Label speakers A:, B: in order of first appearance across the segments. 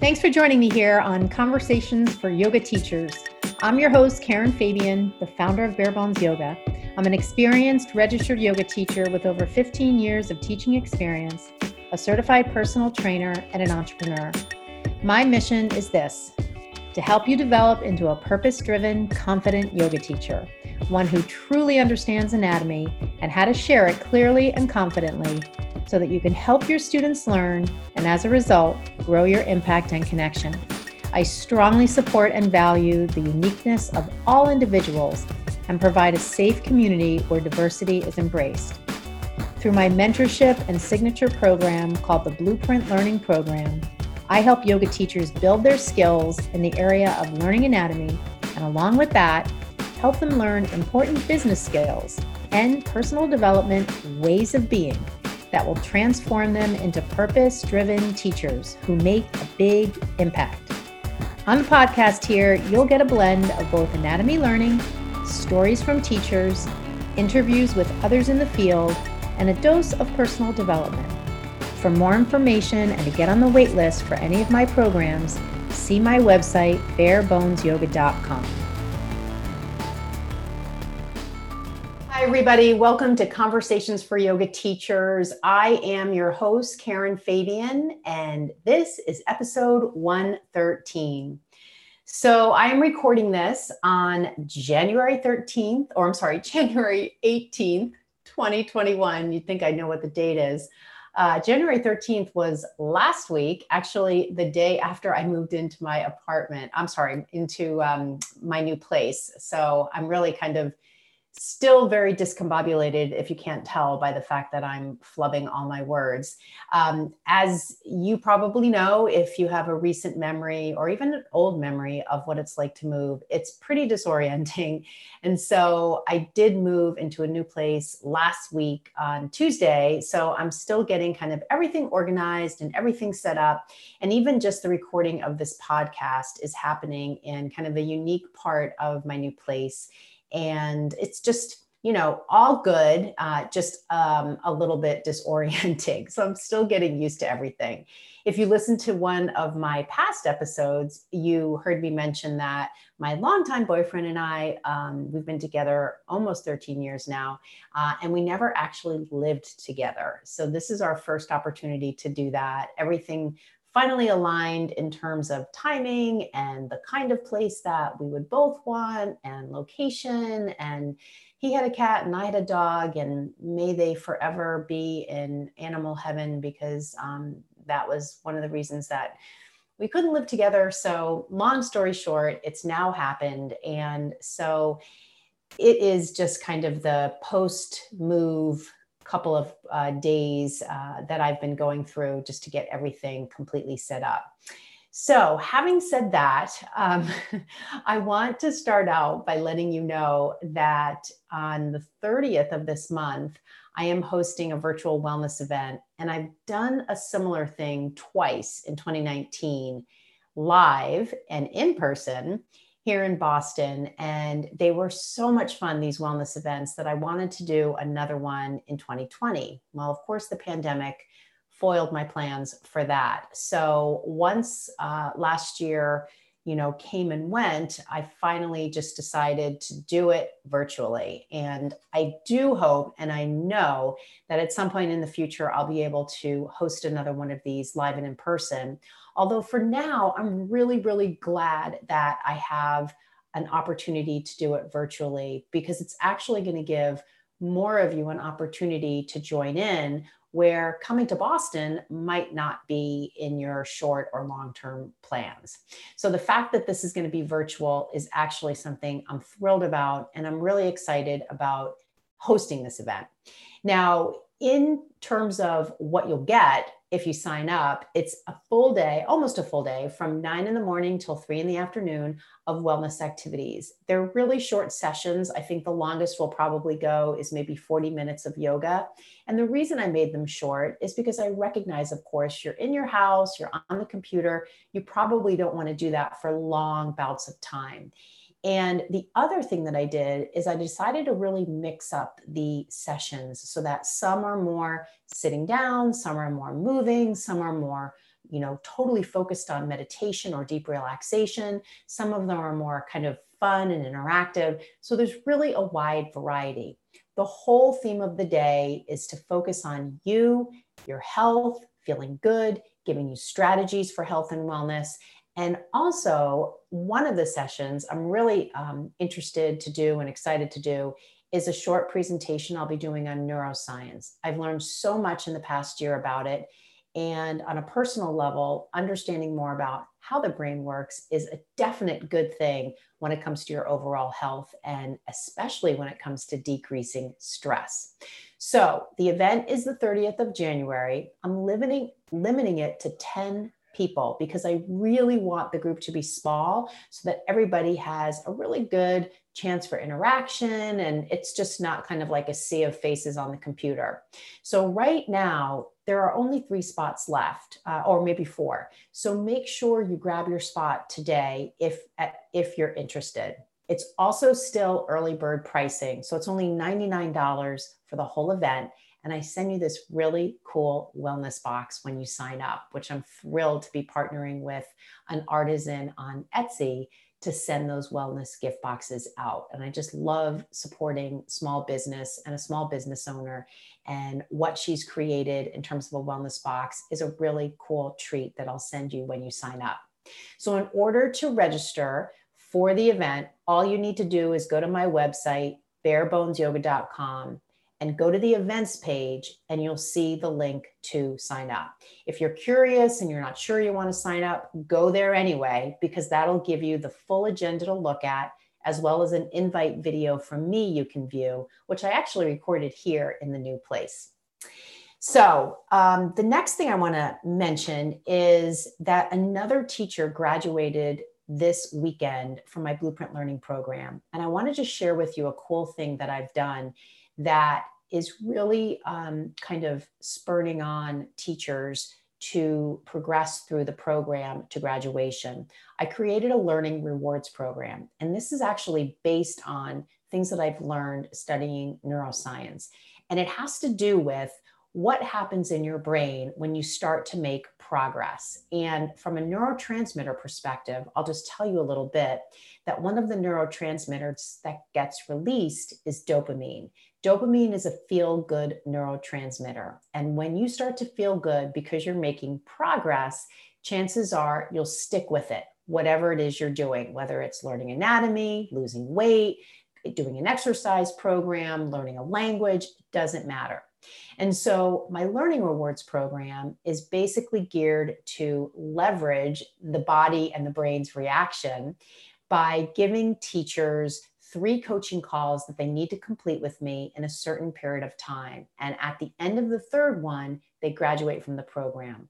A: Thanks for joining me here on Conversations for Yoga Teachers. I'm your host, Karen Fabian, the founder of Bare Bones Yoga. I'm an experienced registered yoga teacher with over 15 years of teaching experience, a certified personal trainer, and an entrepreneur. My mission is this to help you develop into a purpose driven, confident yoga teacher, one who truly understands anatomy and how to share it clearly and confidently so that you can help your students learn and as a result, grow your impact and connection. I strongly support and value the uniqueness of all individuals and provide a safe community where diversity is embraced. Through my mentorship and signature program called the Blueprint Learning Program, I help yoga teachers build their skills in the area of learning anatomy, and along with that, help them learn important business skills and personal development ways of being that will transform them into purpose driven teachers who make a big impact. On the podcast here, you'll get a blend of both anatomy learning, stories from teachers, interviews with others in the field, and a dose of personal development. For more information and to get on the wait list for any of my programs, see my website, barebonesyoga.com. Hi, everybody. Welcome to Conversations for Yoga Teachers. I am your host, Karen Fabian, and this is episode 113. So I am recording this on January 13th, or I'm sorry, January 18th, 2021. You'd think I know what the date is. Uh, January 13th was last week, actually, the day after I moved into my apartment. I'm sorry, into um, my new place. So I'm really kind of still very discombobulated if you can't tell by the fact that I'm flubbing all my words. Um, as you probably know, if you have a recent memory or even an old memory of what it's like to move, it's pretty disorienting. And so I did move into a new place last week on Tuesday. So I'm still getting kind of everything organized and everything set up. And even just the recording of this podcast is happening in kind of a unique part of my new place and it's just you know all good uh, just um, a little bit disorienting. So i'm still getting used to everything. If you listen to one of my past episodes you heard me mention that my longtime boyfriend and i um, we've been together almost 13 years now uh, and we never actually lived together. So this is our first opportunity to do that. Everything finally aligned in terms of timing and the kind of place that we would both want and location. And he had a cat and i had a dog and may they forever be in animal heaven because um, that was one of the reasons that we couldn't live together. So long story short it's now happened. And so it is just kind of the post move couple of uh, days uh, that I've been going through just to get everything completely set up. So, having said that, um, I want to start out by letting you know that on the 30th of this month, I am hosting a virtual wellness event. And I've done a similar thing twice in 2019, live and in person here in Boston. And they were so much fun, these wellness events, that I wanted to do another one in 2020. Well, of course, the pandemic foiled my plans for that. So once uh, last year, you know, came and went, I finally just decided to do it virtually. And I do hope and I know that at some point in the future, I'll be able to host another one of these live and in person. Although for now, I'm really, really glad that I have an opportunity to do it virtually because it's actually going to give more of you an opportunity to join in where coming to Boston might not be in your short or long term plans. So, the fact that this is going to be virtual is actually something I'm thrilled about, and I'm really excited about hosting this event. Now, in terms of what you'll get, if you sign up, it's a full day, almost a full day from nine in the morning till three in the afternoon of wellness activities. They're really short sessions. I think the longest we'll probably go is maybe 40 minutes of yoga. And the reason I made them short is because I recognize, of course, you're in your house, you're on the computer. You probably don't want to do that for long bouts of time. And the other thing that I did is I decided to really mix up the sessions so that some are more sitting down, some are more moving, some are more you know, totally focused on meditation or deep relaxation. Some of them are more kind of fun and interactive. So there's really a wide variety. The whole theme of the day is to focus on you, your health, feeling good, giving you strategies for health and wellness. And also, one of the sessions I'm really um, interested to do and excited to do is a short presentation I'll be doing on neuroscience. I've learned so much in the past year about it. And on a personal level, understanding more about how the brain works is a definite good thing when it comes to your overall health and especially when it comes to decreasing stress. So, the event is the 30th of January. I'm limiting limiting it to 10 people because I really want the group to be small so that everybody has a really good chance for interaction and it's just not kind of like a sea of faces on the computer. So, right now, there are only three spots left, uh, or maybe four. So, make sure you grab your spot today if, if you're interested. It's also still early bird pricing. So, it's only $99 for the whole event and I send you this really cool wellness box when you sign up, which I'm thrilled to be partnering with an artisan on Etsy to send those wellness gift boxes out. And I just love supporting small business and a small business owner. And what she's created in terms of a wellness box is a really cool treat that I'll send you when you sign up. So, in order to register for the event, all you need to do is go to my website, barebonesyoga.com and go to the events page and you'll see the link to sign up. If you're curious and you're not sure you want to sign up, go there anyway, because that'll give you the full agenda to look at, as well as an invite video from me you can view, which I actually recorded here in the new place. So, um, the next thing I want to mention is that another teacher graduated this weekend from my Blueprint Learning program. And I want to share with you a cool thing that I've done that is really um, kind of spurring on teachers to progress through the program to graduation. I created a learning rewards program, and this is actually based on things that I've learned studying neuroscience. And it has to do with what happens in your brain when you start to make progress. And from a neurotransmitter perspective, I'll just tell you a little bit that one of the neurotransmitters that gets released is dopamine. Dopamine is a feel good neurotransmitter. And when you start to feel good because you're making progress, chances are you'll stick with it, whatever it is you're doing, whether it's learning anatomy, losing weight, doing an exercise program, learning a language, doesn't matter. And so, my Learning Rewards program is basically geared to leverage the body and the brain's reaction by giving teachers three coaching calls that they need to complete with me in a certain period of time. And at the end of the third one, they graduate from the program.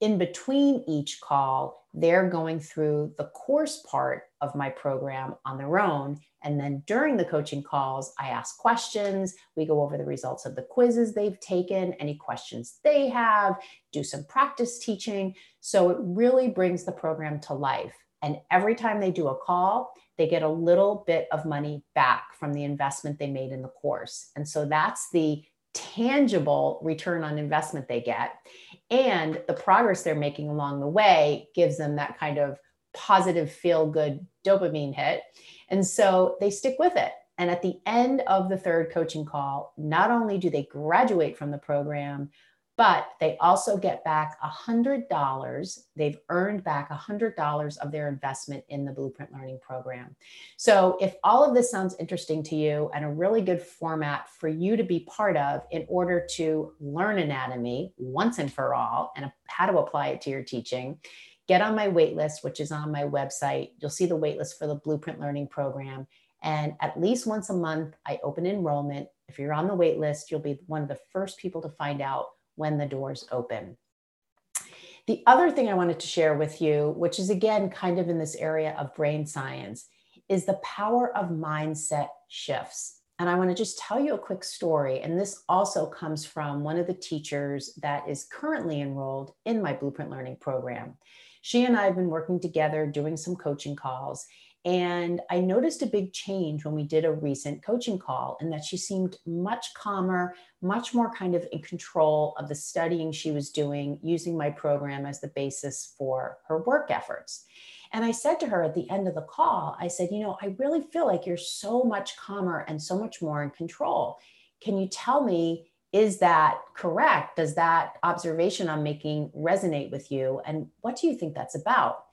A: In between each call, they're going through the course part of my program on their own. And then during the coaching calls, I ask questions. We go over the results of the quizzes they've taken, any questions they have, do some practice teaching. So it really brings the program to life. And every time they do a call, they get a little bit of money back from the investment they made in the course. And so that's the tangible return on investment they get. And the progress they're making along the way gives them that kind of positive, feel good dopamine hit. And so they stick with it. And at the end of the third coaching call, not only do they graduate from the program, but they also get back $100. They've earned back $100 of their investment in the Blueprint Learning Program. So, if all of this sounds interesting to you and a really good format for you to be part of in order to learn anatomy once and for all and how to apply it to your teaching, get on my waitlist, which is on my website. You'll see the waitlist for the Blueprint Learning Program. And at least once a month, I open enrollment. If you're on the waitlist, you'll be one of the first people to find out when the doors open. The other thing I wanted to share with you, which is again kind of in this area of brain science, is the power of mindset shifts. And I want to just tell you a quick story. And this also comes from one of the teachers that is currently enrolled in my Blueprint Learning program. She and I have been working together doing some coaching calls. And I noticed a big change when we did a recent coaching call, and that she seemed much calmer, much more kind of in control of the studying she was doing, using my program as the basis for her work efforts. And I said to her at the end of the call, I said, You know, I really feel like you're so much calmer and so much more in control. Can you tell me, is that correct? Does that observation I'm making resonate with you? And what do you think that's about?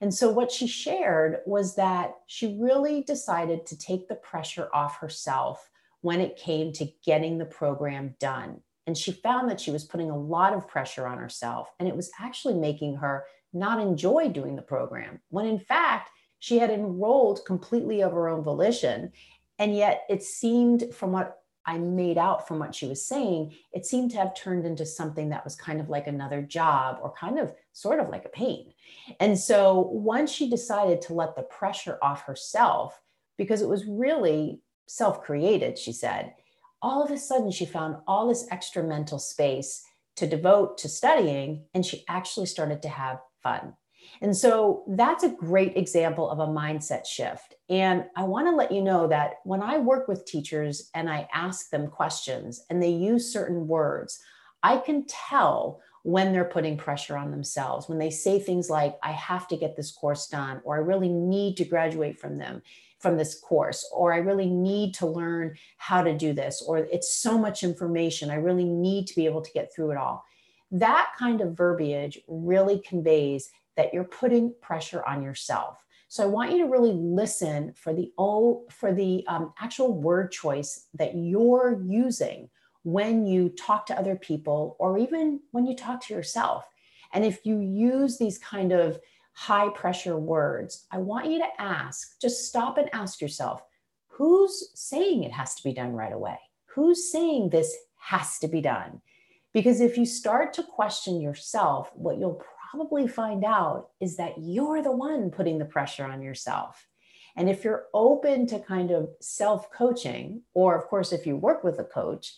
A: And so, what she shared was that she really decided to take the pressure off herself when it came to getting the program done. And she found that she was putting a lot of pressure on herself, and it was actually making her not enjoy doing the program, when in fact, she had enrolled completely of her own volition. And yet, it seemed from what I made out from what she was saying, it seemed to have turned into something that was kind of like another job or kind of sort of like a pain. And so once she decided to let the pressure off herself, because it was really self created, she said, all of a sudden she found all this extra mental space to devote to studying, and she actually started to have fun. And so that's a great example of a mindset shift. And I want to let you know that when I work with teachers and I ask them questions and they use certain words, I can tell when they're putting pressure on themselves, when they say things like, I have to get this course done, or I really need to graduate from them from this course, or I really need to learn how to do this, or it's so much information. I really need to be able to get through it all. That kind of verbiage really conveys that you're putting pressure on yourself. So I want you to really listen for the oh, for the um, actual word choice that you're using when you talk to other people or even when you talk to yourself. And if you use these kind of high pressure words, I want you to ask, just stop and ask yourself, who's saying it has to be done right away? Who's saying this has to be done? Because if you start to question yourself, what you'll probably find out is that you're the one putting the pressure on yourself. And if you're open to kind of self coaching, or of course, if you work with a coach,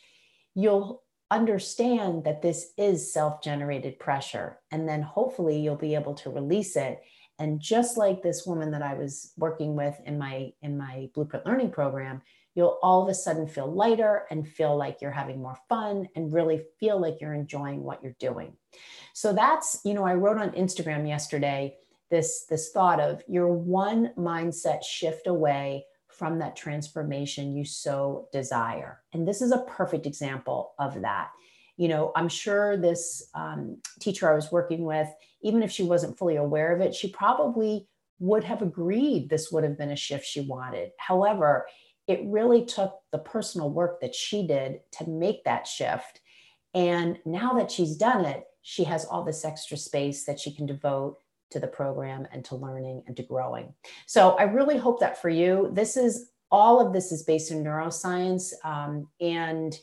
A: you'll understand that this is self generated pressure. And then hopefully you'll be able to release it. And just like this woman that I was working with in my in my blueprint learning program, you'll all of a sudden feel lighter and feel like you're having more fun and really feel like you're enjoying what you're doing. So that's, you know, I wrote on Instagram yesterday this this thought of you're one mindset shift away from that transformation you so desire. And this is a perfect example of that. You know, I'm sure this um, teacher I was working with, even if she wasn't fully aware of it, she probably would have agreed this would have been a shift she wanted. However, it really took the personal work that she did to make that shift. And now that she's done it, she has all this extra space that she can devote to the program and to learning and to growing. So I really hope that for you, this is all of this is based in neuroscience. Um, and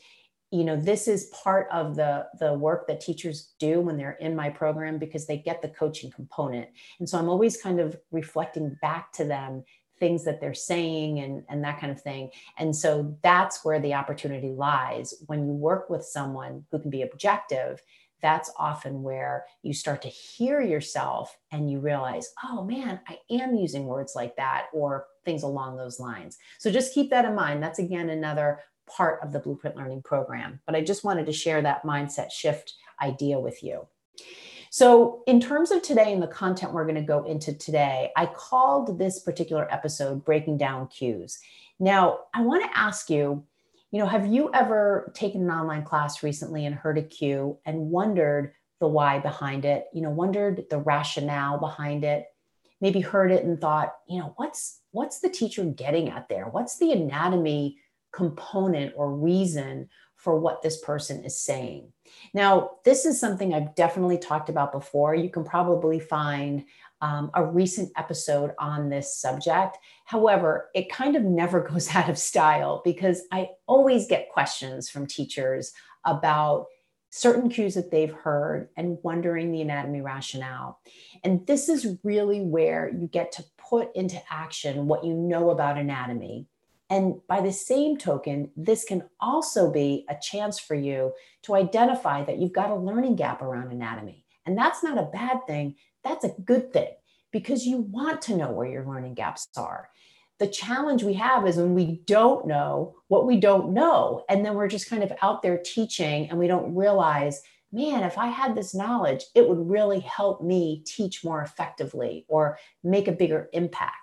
A: you know this is part of the the work that teachers do when they're in my program because they get the coaching component and so i'm always kind of reflecting back to them things that they're saying and, and that kind of thing. And so that's where the opportunity lies. When you work with someone who can be objective, that's often where you start to hear yourself and you realize, oh man, I am using words like that or things along those lines. So just keep that in mind. That's again another part of the Blueprint Learning Program. But I just wanted to share that mindset shift idea with you. So, in terms of today and the content we're going to go into today, I called this particular episode Breaking Down Cues. Now, I want to ask you, you know, have you ever taken an online class recently and heard a cue and wondered the why behind it? You know, wondered the rationale behind it? Maybe heard it and thought, you know, what's what's the teacher getting at there? What's the anatomy component or reason for what this person is saying. Now, this is something I've definitely talked about before. You can probably find um, a recent episode on this subject. However, it kind of never goes out of style because I always get questions from teachers about certain cues that they've heard and wondering the anatomy rationale. And this is really where you get to put into action what you know about anatomy and by the same token, this can also be a chance for you to identify that you've got a learning gap around anatomy. And that's not a bad thing, that's a good thing because you want to know where your learning gaps are. The challenge we have is when we don't know what we don't know. And then we're just kind of out there teaching and we don't realize, man, if I had this knowledge, it would really help me teach more effectively or make a bigger impact.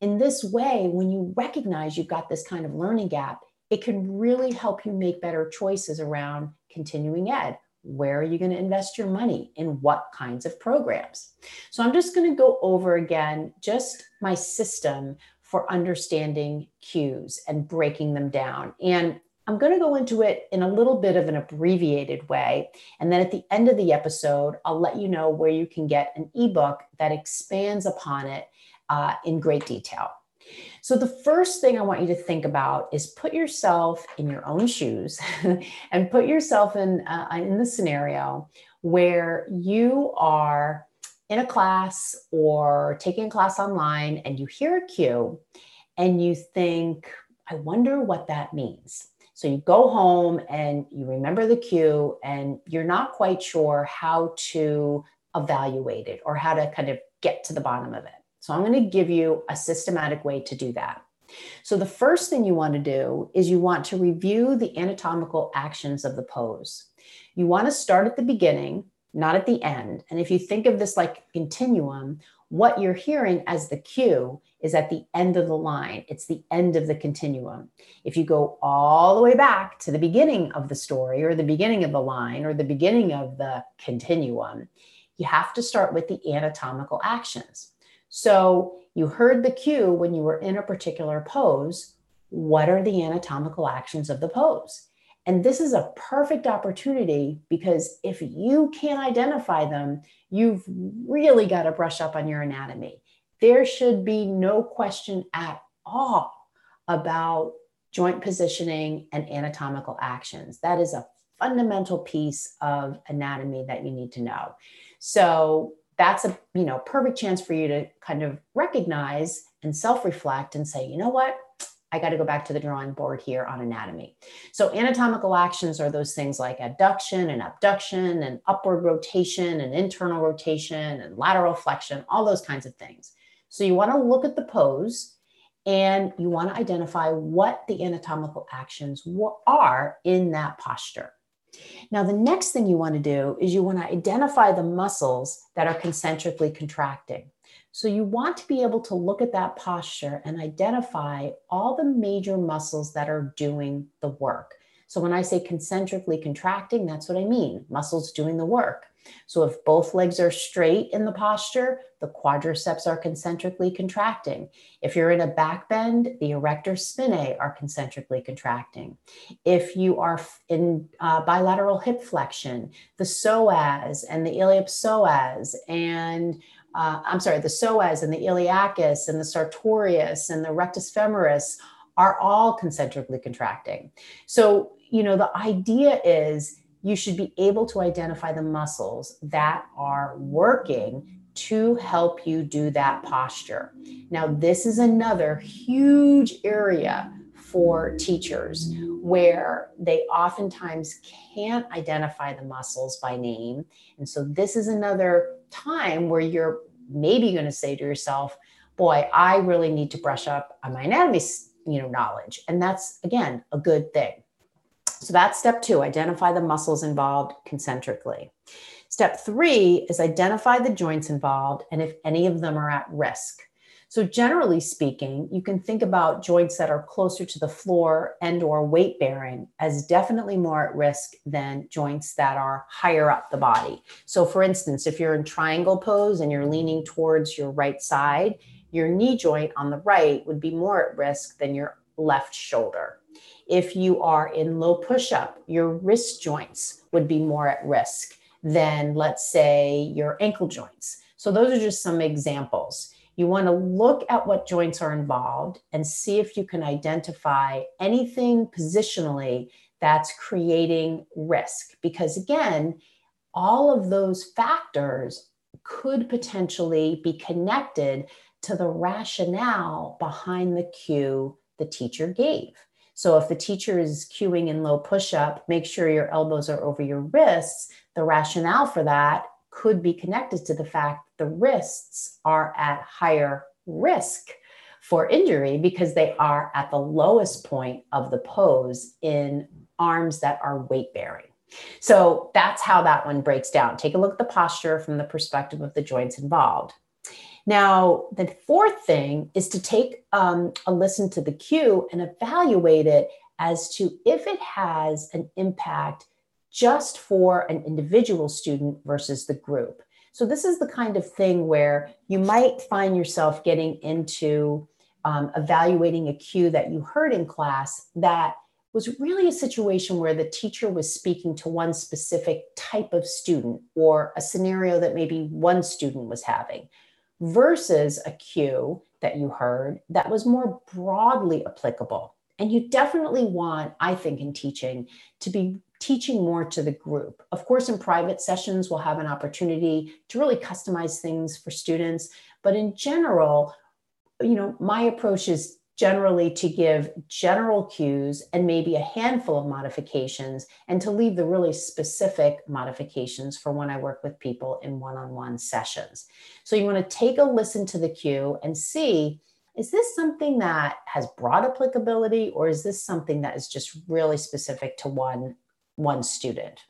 A: In this way, when you recognize you've got this kind of learning gap, it can really help you make better choices around continuing ed. Where are you going to invest your money? In what kinds of programs? So I'm just going to go over again just my system for understanding cues and breaking them down. And I'm going to go into it in a little bit of an abbreviated way. And then at the end of the episode, I'll let you know where you can get an ebook that expands upon it uh, in great detail. So, the first thing I want you to think about is put yourself in your own shoes and put yourself in, uh, in the scenario where you are in a class or taking a class online and you hear a cue and you think, I wonder what that means. So you go home and you remember the cue and you're not quite sure how to evaluate it or how to kind of get to the bottom of it. So I'm going to give you a systematic way to do that. So the first thing you want to do is you want to review the anatomical actions of the pose. You want to start at the beginning, not at the end. And if you think of this like continuum, what you're hearing as the cue is at the end of the line. It's the end of the continuum. If you go all the way back to the beginning of the story or the beginning of the line or the beginning of the continuum, you have to start with the anatomical actions. So you heard the cue when you were in a particular pose. What are the anatomical actions of the pose? And this is a perfect opportunity because if you can't identify them, you've really got to brush up on your anatomy. There should be no question at all about joint positioning and anatomical actions. That is a fundamental piece of anatomy that you need to know. So that's a you know perfect chance for you to kind of recognize and self-reflect and say you know what I got to go back to the drawing board here on anatomy. So, anatomical actions are those things like adduction and abduction and upward rotation and internal rotation and lateral flexion, all those kinds of things. So, you want to look at the pose and you want to identify what the anatomical actions are in that posture. Now, the next thing you want to do is you want to identify the muscles that are concentrically contracting. So, you want to be able to look at that posture and identify all the major muscles that are doing the work. So, when I say concentrically contracting, that's what I mean muscles doing the work. So if both legs are straight in the posture, the quadriceps are concentrically contracting. If you're in a back bend, the erector spinae are concentrically contracting. If you are in uh, bilateral hip flexion, the psoas and the iliopsoas and uh, I'm sorry, the psoas and the iliacus and the sartorius and the rectus femoris are all concentrically contracting. So, you know, the idea is you should be able to identify the muscles that are working to help you do that posture. Now, this is another huge area for teachers where they oftentimes can't identify the muscles by name. And so, this is another time where you're maybe going to say to yourself, Boy, I really need to brush up on my anatomy you know, knowledge. And that's, again, a good thing. So that's step two identify the muscles involved concentrically. Step three is identify the joints involved and if any of them are at risk. So generally speaking, you can think about joints that are closer to the floor and or weight bearing as definitely more at risk than joints that are higher up the body. So for instance, if you're in triangle pose and you're leaning towards your right side, your knee joint on the right would be more at risk than your left shoulder. If you are in low push up, your wrist joints would be more at risk than, let's say, your ankle joints. So, those are just some examples. You want to look at what joints are involved and see if you can identify anything positionally that's creating risk. Because again, all of those factors could potentially be connected to the rationale behind the cue the teacher gave. So if the teacher is cueing in low push up, make sure your elbows are over your wrists. The rationale for that could be connected to the fact the wrists are at higher risk for injury because they are at the lowest point of the pose in arms that are weight bearing. So that's how that one breaks down. Take a look at the posture from the perspective of the joints involved. Now, the fourth thing is to take um, a listen to the cue and evaluate it as to if it has an impact just for an individual student versus the group. So, this is the kind of thing where you might find yourself getting into um, evaluating a cue that you heard in class that was really a situation where the teacher was speaking to one specific type of student or a scenario that maybe one student was having versus a cue that you heard that was more broadly applicable. And you definitely want, I think, in teaching to be teaching more to the group. Of course, in private sessions, we'll have an opportunity to really customize things for students. But in general, you know, my approach is generally to give general cues and maybe a handful of modifications and to leave the really specific modifications for when I work with people in one-on-one sessions. So you want to take a listen to the cue and see is this something that has broad applicability or is this something that is just really specific to one one student?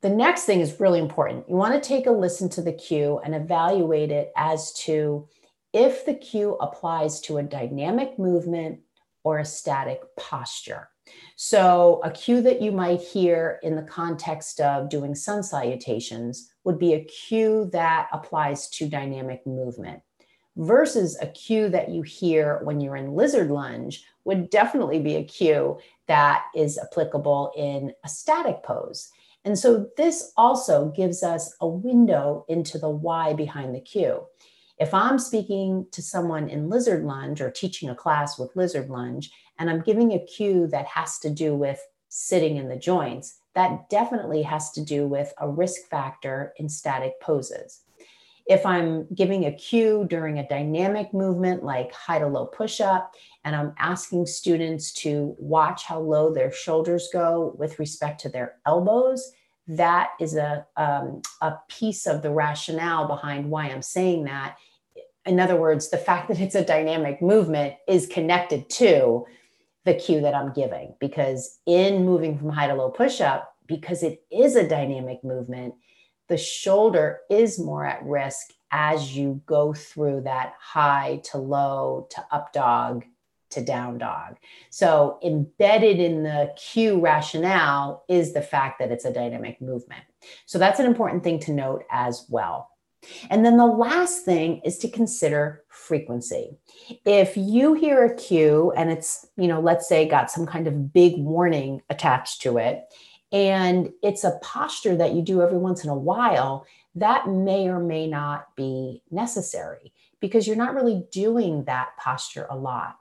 A: The next thing is really important. You want to take a listen to the cue and evaluate it as to if the cue applies to a dynamic movement or a static posture. So, a cue that you might hear in the context of doing sun salutations would be a cue that applies to dynamic movement versus a cue that you hear when you're in lizard lunge would definitely be a cue that is applicable in a static pose. And so, this also gives us a window into the why behind the cue. If I'm speaking to someone in lizard lunge or teaching a class with lizard lunge, and I'm giving a cue that has to do with sitting in the joints, that definitely has to do with a risk factor in static poses. If I'm giving a cue during a dynamic movement like high to low push up, and I'm asking students to watch how low their shoulders go with respect to their elbows, that is a, um, a piece of the rationale behind why I'm saying that in other words, the fact that it's a dynamic movement is connected to the cue that I'm giving because in moving from high to low push up, because it is a dynamic movement, the shoulder is more at risk as you go through that high to low to up dog to down dog. So, embedded in the cue rationale is the fact that it's a dynamic movement. So, that's an important thing to note as well. And then the last thing is to consider frequency. If you hear a cue and it's, you know, let's say got some kind of big warning attached to it, and it's a posture that you do every once in a while, that may or may not be necessary because you're not really doing that posture a lot.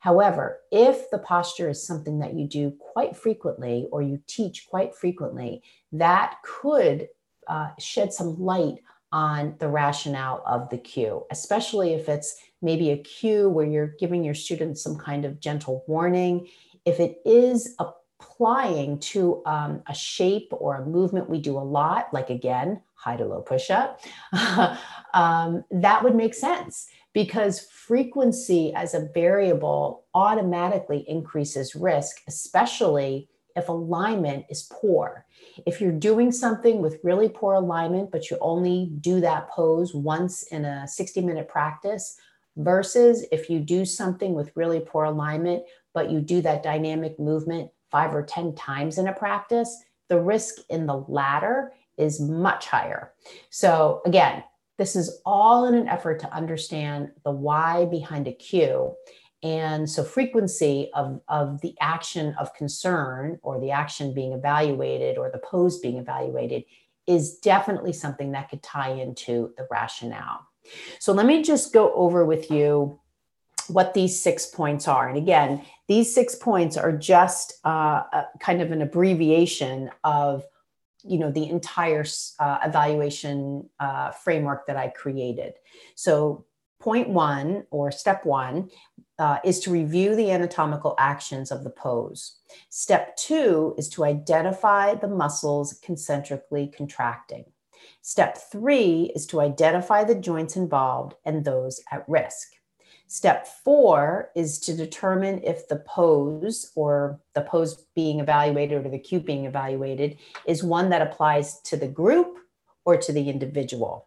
A: However, if the posture is something that you do quite frequently or you teach quite frequently, that could uh, shed some light on the rationale of the cue, especially if it's maybe a cue where you're giving your students some kind of gentle warning. If it is applying to um, a shape or a movement we do a lot, like again, high to low push up, um, that would make sense because frequency as a variable automatically increases risk, especially if alignment is poor. If you're doing something with really poor alignment, but you only do that pose once in a 60 minute practice, versus if you do something with really poor alignment, but you do that dynamic movement five or 10 times in a practice, the risk in the latter is much higher. So, again, this is all in an effort to understand the why behind a cue and so, frequency of, of the action of concern or the action being evaluated or the pose being evaluated is definitely something that could tie into the rationale. So, let me just go over with you what these six points are. And again, these six points are just uh, a, kind of an abbreviation of you know the entire uh, evaluation uh, framework that I created. So point one or step one uh, is to review the anatomical actions of the pose. Step two is to identify the muscles concentrically contracting. Step three is to identify the joints involved and those at risk. Step four is to determine if the pose or the pose being evaluated or the cue being evaluated is one that applies to the group or to the individual.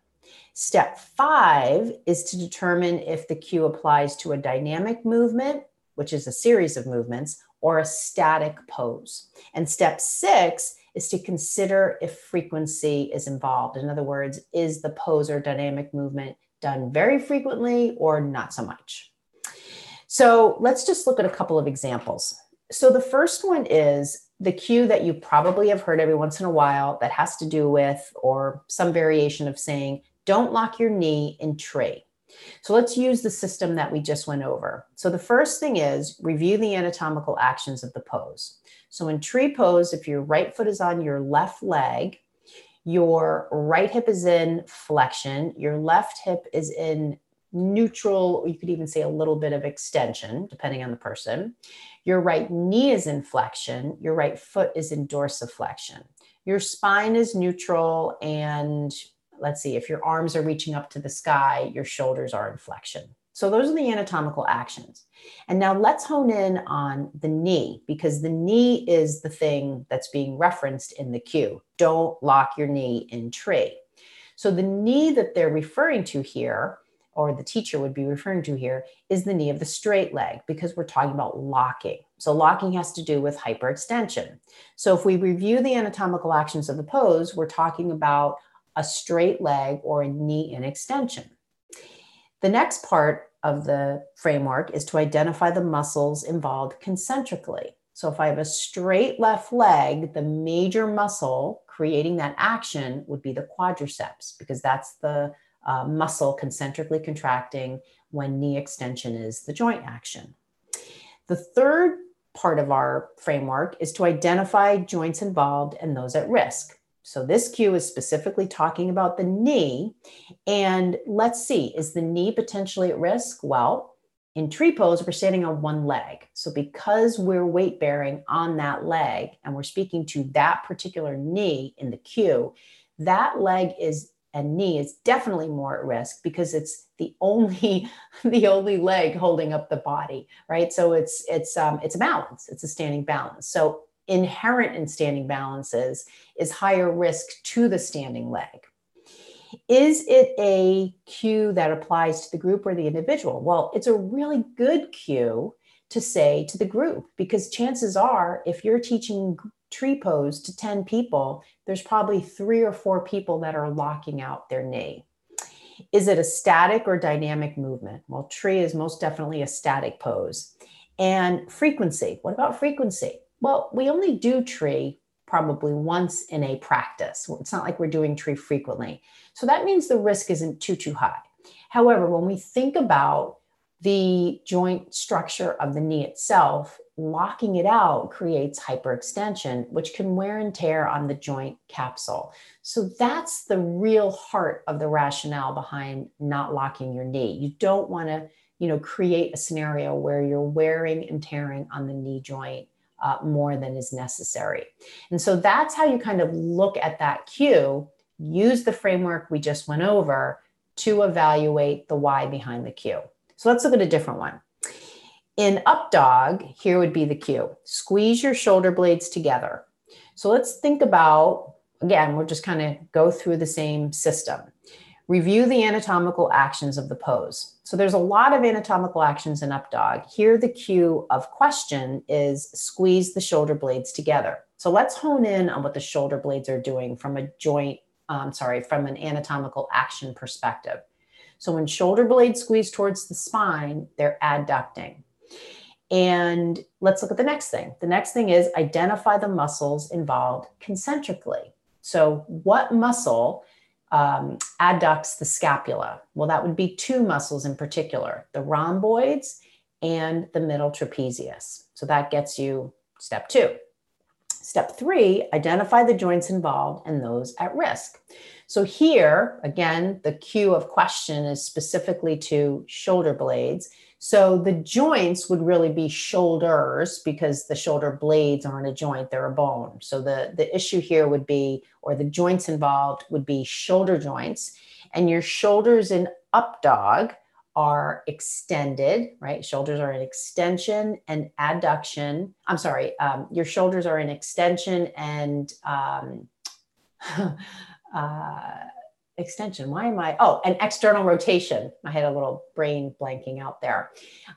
A: Step five is to determine if the cue applies to a dynamic movement, which is a series of movements, or a static pose. And step six is to consider if frequency is involved. In other words, is the pose or dynamic movement done very frequently or not so much. So let's just look at a couple of examples. So the first one is the cue that you probably have heard every once in a while that has to do with, or some variation of saying, don't lock your knee in tree. So let's use the system that we just went over. So the first thing is review the anatomical actions of the pose. So in tree pose, if your right foot is on your left leg, your right hip is in flexion, your left hip is in neutral, you could even say a little bit of extension, depending on the person. Your right knee is in flexion, your right foot is in dorsiflexion. Your spine is neutral, and let's see, if your arms are reaching up to the sky, your shoulders are in flexion. So those are the anatomical actions. And now let's hone in on the knee because the knee is the thing that's being referenced in the cue. Don't lock your knee in tree. So the knee that they're referring to here, or the teacher would be referring to here, is the knee of the straight leg because we're talking about locking. So locking has to do with hyperextension. So if we review the anatomical actions of the pose, we're talking about a straight leg or a knee in extension. The next part of the framework is to identify the muscles involved concentrically. So if I have a straight left leg, the major muscle creating that action would be the quadriceps because that's the uh, muscle concentrically contracting when knee extension is the joint action. The third part of our framework is to identify joints involved and those at risk. So this cue is specifically talking about the knee. And let's see, is the knee potentially at risk? Well, in tree pose, we're standing on one leg. So because we're weight bearing on that leg and we're speaking to that particular knee in the cue, that leg is and knee is definitely more at risk because it's the only the only leg holding up the body right so it's it's um it's a balance it's a standing balance so inherent in standing balances is higher risk to the standing leg. Is it a cue that applies to the group or the individual? Well, it's a really good cue to say to the group because chances are, if you're teaching tree pose to 10 people, there's probably three or four people that are locking out their knee. Is it a static or dynamic movement? Well, tree is most definitely a static pose. And frequency. What about frequency? Well, we only do tree probably once in a practice. It's not like we're doing tree frequently. So that means the risk isn't too, too high. However, when we think about the joint structure of the knee itself, locking it out creates hyperextension, which can wear and tear on the joint capsule. So that's the real heart of the rationale behind not locking your knee. You don't want to, you know, create a scenario where you're wearing and tearing on the knee joint uh, more than is necessary. And so that's how you kind of look at that cue, use the framework we just went over to evaluate the why behind the cue. So let's look at a different one. In up dog, here would be the cue squeeze your shoulder blades together. So let's think about, again, we'll just kind of go through the same system. Review the anatomical actions of the pose. So there's a lot of anatomical actions in up dog. Here, the cue of question is squeeze the shoulder blades together. So let's hone in on what the shoulder blades are doing from a joint, um, sorry, from an anatomical action perspective. So when shoulder blades squeeze towards the spine, they're adducting. And let's look at the next thing. The next thing is identify the muscles involved concentrically. So, what muscle um, adducts the scapula? Well, that would be two muscles in particular the rhomboids and the middle trapezius. So that gets you step two. Step three, identify the joints involved and those at risk. So here, again, the cue of question is specifically to shoulder blades. So the joints would really be shoulders because the shoulder blades aren't a joint, they're a bone. So the, the issue here would be, or the joints involved would be shoulder joints. And your shoulders in up dog are extended, right? Shoulders are an extension and adduction. I'm sorry, um, your shoulders are an extension and um, uh, extension. Why am I? Oh, an external rotation. I had a little brain blanking out there.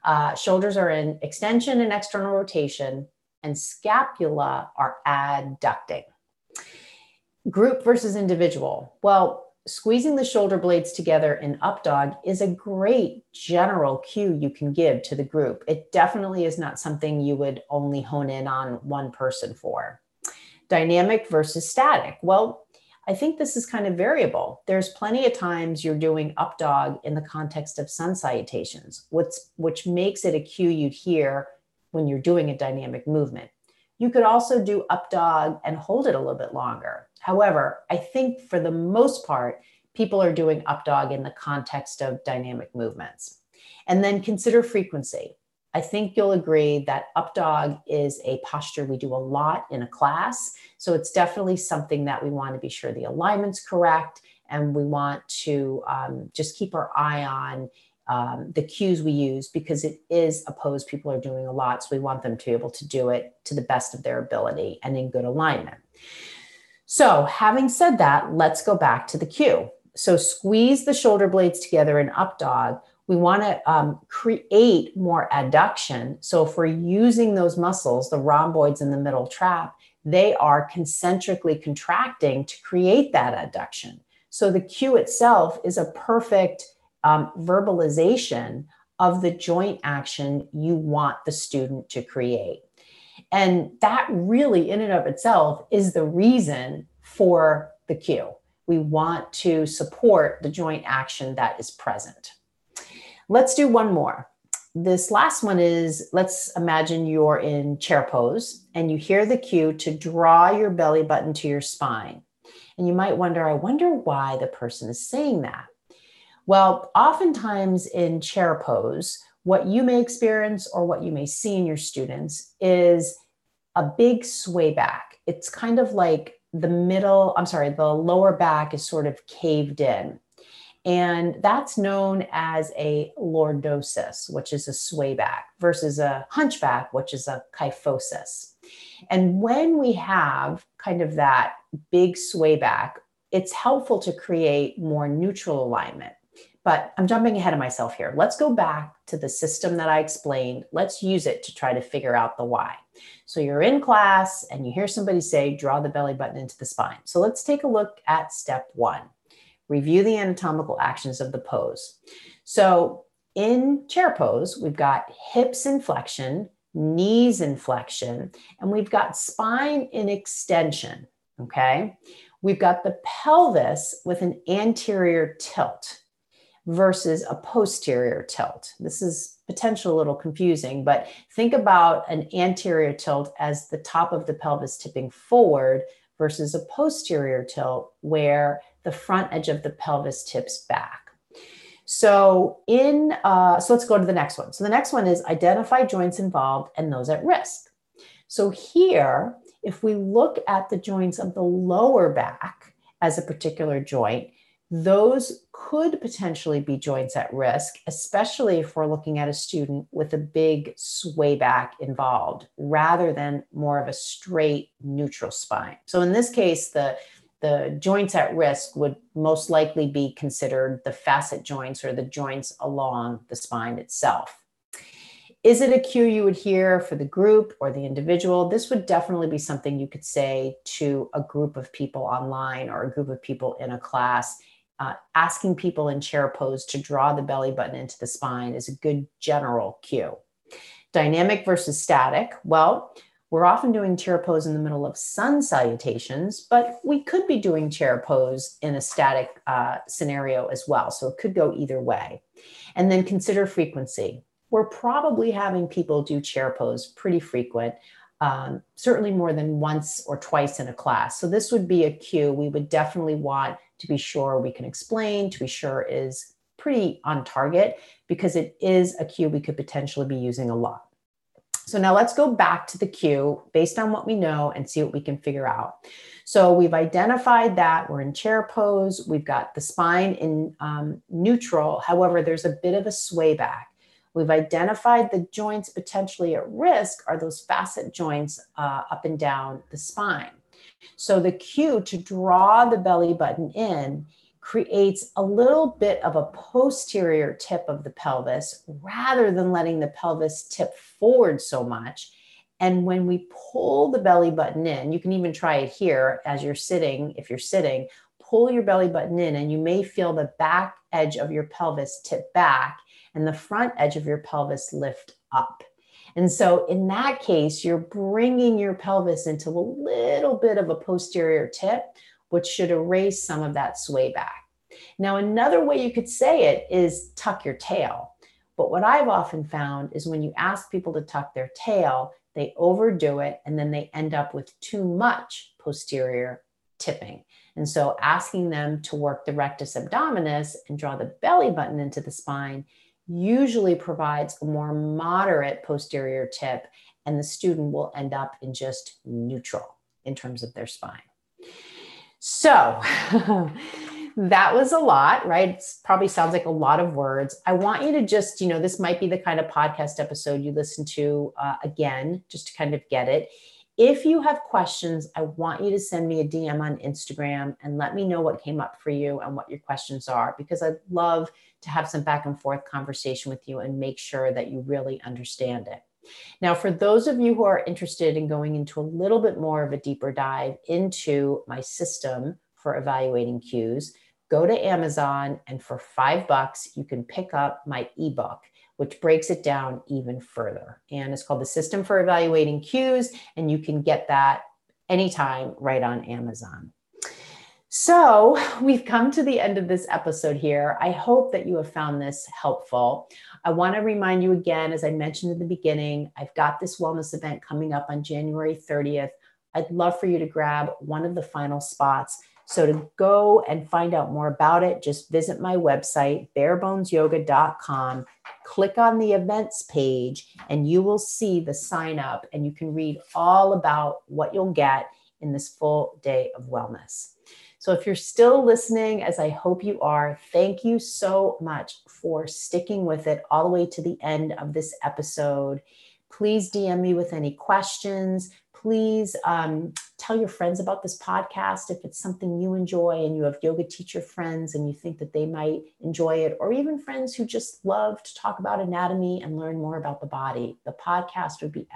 A: Uh, shoulders are in extension and external rotation, and scapula are adducting. Group versus individual. Well, squeezing the shoulder blades together in up dog is a great general cue you can give to the group. It definitely is not something you would only hone in on one person for. Dynamic versus static. Well, I think this is kind of variable. There's plenty of times you're doing up dog in the context of sun salutations, which, makes it a cue you'd hear when you're doing a dynamic movement. You could also do up dog and hold it a little bit longer. However, I think for the most part, people are doing up dog in the context of dynamic movements. And then consider frequency. I think you'll agree that up dog is a posture we do a lot in a class. So it's definitely something that we want to be sure the alignment's correct and we want to um, just keep our eye on um, the cues we use because it is a pose people are doing a lot. So we want them to be able to do it to the best of their ability and in good alignment. So, having said that, let's go back to the cue. So, squeeze the shoulder blades together in up dog we want to um, create more adduction. So if we're using those muscles, the rhomboids in the middle trap, they are concentrically contracting to create that adduction. So the cue itself is a perfect um, verbalization of the joint action you want the student to create. And that really, in and of itself, is the reason for the cue. We want to support the joint action that is present. Let's do one more. This last one is let's imagine you're in chair pose and you hear the cue to draw your belly button to your spine. And you might wonder, I wonder why the person is saying that. Well, oftentimes in chair pose, what you may experience or what you may see in your students is a big sway back. It's kind of like the middle, I'm sorry, the lower back is sort of caved in. And that's known as a lordosis, which is a swayback, versus a hunchback, which is a kyphosis. And when we have kind of that big swayback, it's helpful to create more neutral alignment. But I'm jumping ahead of myself here. Let's go back to the system that I explained. Let's use it to try to figure out the why. So you're in class and you hear somebody say, draw the belly button into the spine. So let's take a look at step one review the anatomical actions of the pose. So in chair pose, we've got hips in flexion, knees in flexion, and we've got spine in extension. Okay. We've got the pelvis with an anterior tilt versus a posterior tilt. This is potentially a little confusing, but think about an anterior tilt as the top of the pelvis tipping forward versus a posterior tilt where the front edge of the pelvis tips back. So in uh, so let's go to the next one. So the next one is identify joints involved and those at risk. So here, if we look at the joints of the lower back as a particular joint, those could potentially be joints at risk, especially if we're looking at a student with a big sway back involved rather than more of a straight neutral spine. So in this case, the the joints at risk would most likely be considered the facet joints or the joints along the spine itself. Is it a cue you would hear for the group or the individual? This would definitely be something you could say to a group of people online or a group of people in a class uh, asking people in chair pose to draw the belly button into the spine is a good general cue. Dynamic versus static. Well, we're often doing chair pose in the middle of sun salutations, but we could be doing chair pose in a static uh, scenario as well. So it could go either way. And then consider frequency. We're probably having people do chair pose pretty frequent um, certainly more than once or twice in a class. So this would be a cue we would definitely want to be sure we can explain, to be sure is pretty on target because it is a cue we could potentially be using a lot. So now let's go back to the cue based on what we know and see what we can figure out. So we've identified that we're in chair pose. We've got the spine in um, neutral. However, there's a bit of a sway back. We've identified the joints potentially at risk are those facet joints uh, up and down the spine. So the cue to draw the belly button in creates a little bit of a posterior tip of the pelvis rather than letting the pelvis tip forward so much. And when we pull the belly button in, you can even try it here as you're sitting. If you're sitting, pull your belly button in, and you may feel the back edge of your pelvis tip back and the front edge of your pelvis lift up. And so, in that case, you're bringing your pelvis into a little bit of a posterior tip, which should erase some of that sway back. Now, another way you could say it is tuck your tail. But what I've often found is when you ask people to tuck their tail, they overdo it and then they end up with too much posterior tipping. And so, asking them to work the rectus abdominis and draw the belly button into the spine usually provides a more moderate posterior tip, and the student will end up in just neutral in terms of their spine. So, that was a lot, right? It probably sounds like a lot of words. I want you to just, you know, this might be the kind of podcast episode you listen to uh, again, just to kind of get it. If you have questions, I want you to send me a DM on Instagram and let me know what came up for you and what your questions are, because I'd love to have some back and forth conversation with you and make sure that you really understand it. Now, for those of you who are interested in going into a little bit more of a deeper dive into my system for evaluating cues, go to Amazon and for five bucks, you can pick up my ebook which breaks it down even further. And it's called the System for Evaluating Cues, and you can get that anytime right on Amazon. So, we've come to the end of this episode here. I hope that you have found this helpful. I want to remind you again, as I mentioned in the beginning, I've got this wellness event coming up on January 30th. I'd love for you to grab one of the final spots. So to go and find out more about it, just visit my website, barebonesyoga.com, click on the events page, and you will see the sign up and you can read all about what you'll get in this full day of wellness. So if you're still listening, as I hope you are, thank you so much for sticking with it all the way to the end of this episode. Please DM me with any questions please um, tell your friends about this podcast if it's something you enjoy and you have yoga teacher friends and you think that they might enjoy it, or even friends who just love to talk about anatomy and learn more about the body. The podcast would be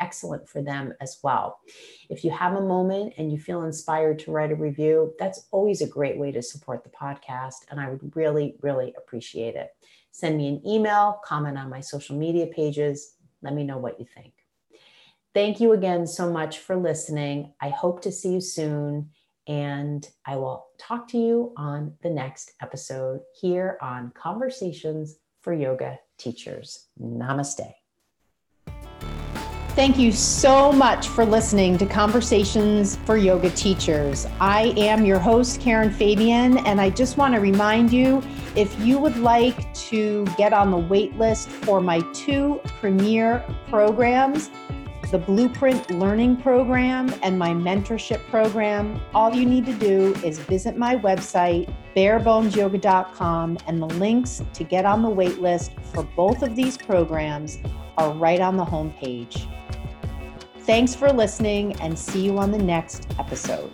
A: excellent for them as well. If you have a moment and you feel inspired to write a review, that's always a great way to support the podcast. And I would really, really appreciate it. Send me an email, comment on my social media pages. Let me know what you think. Thank you again so much for listening. I hope to see you soon. And I will talk to you on the next episode here on Conversations for Yoga Teachers. Namaste. Thank you so much for listening to Conversations for Yoga Teachers. I am your host, Karen Fabian, and I just want to remind you if you would like to get on the wait list for my two premier programs, the Blueprint Learning Program and my mentorship program, all you need to do is visit my website, barebonesyoga.com, and the links to get on the waitlist for both of these programs are right on the homepage. Thanks for listening and see you on the next episode.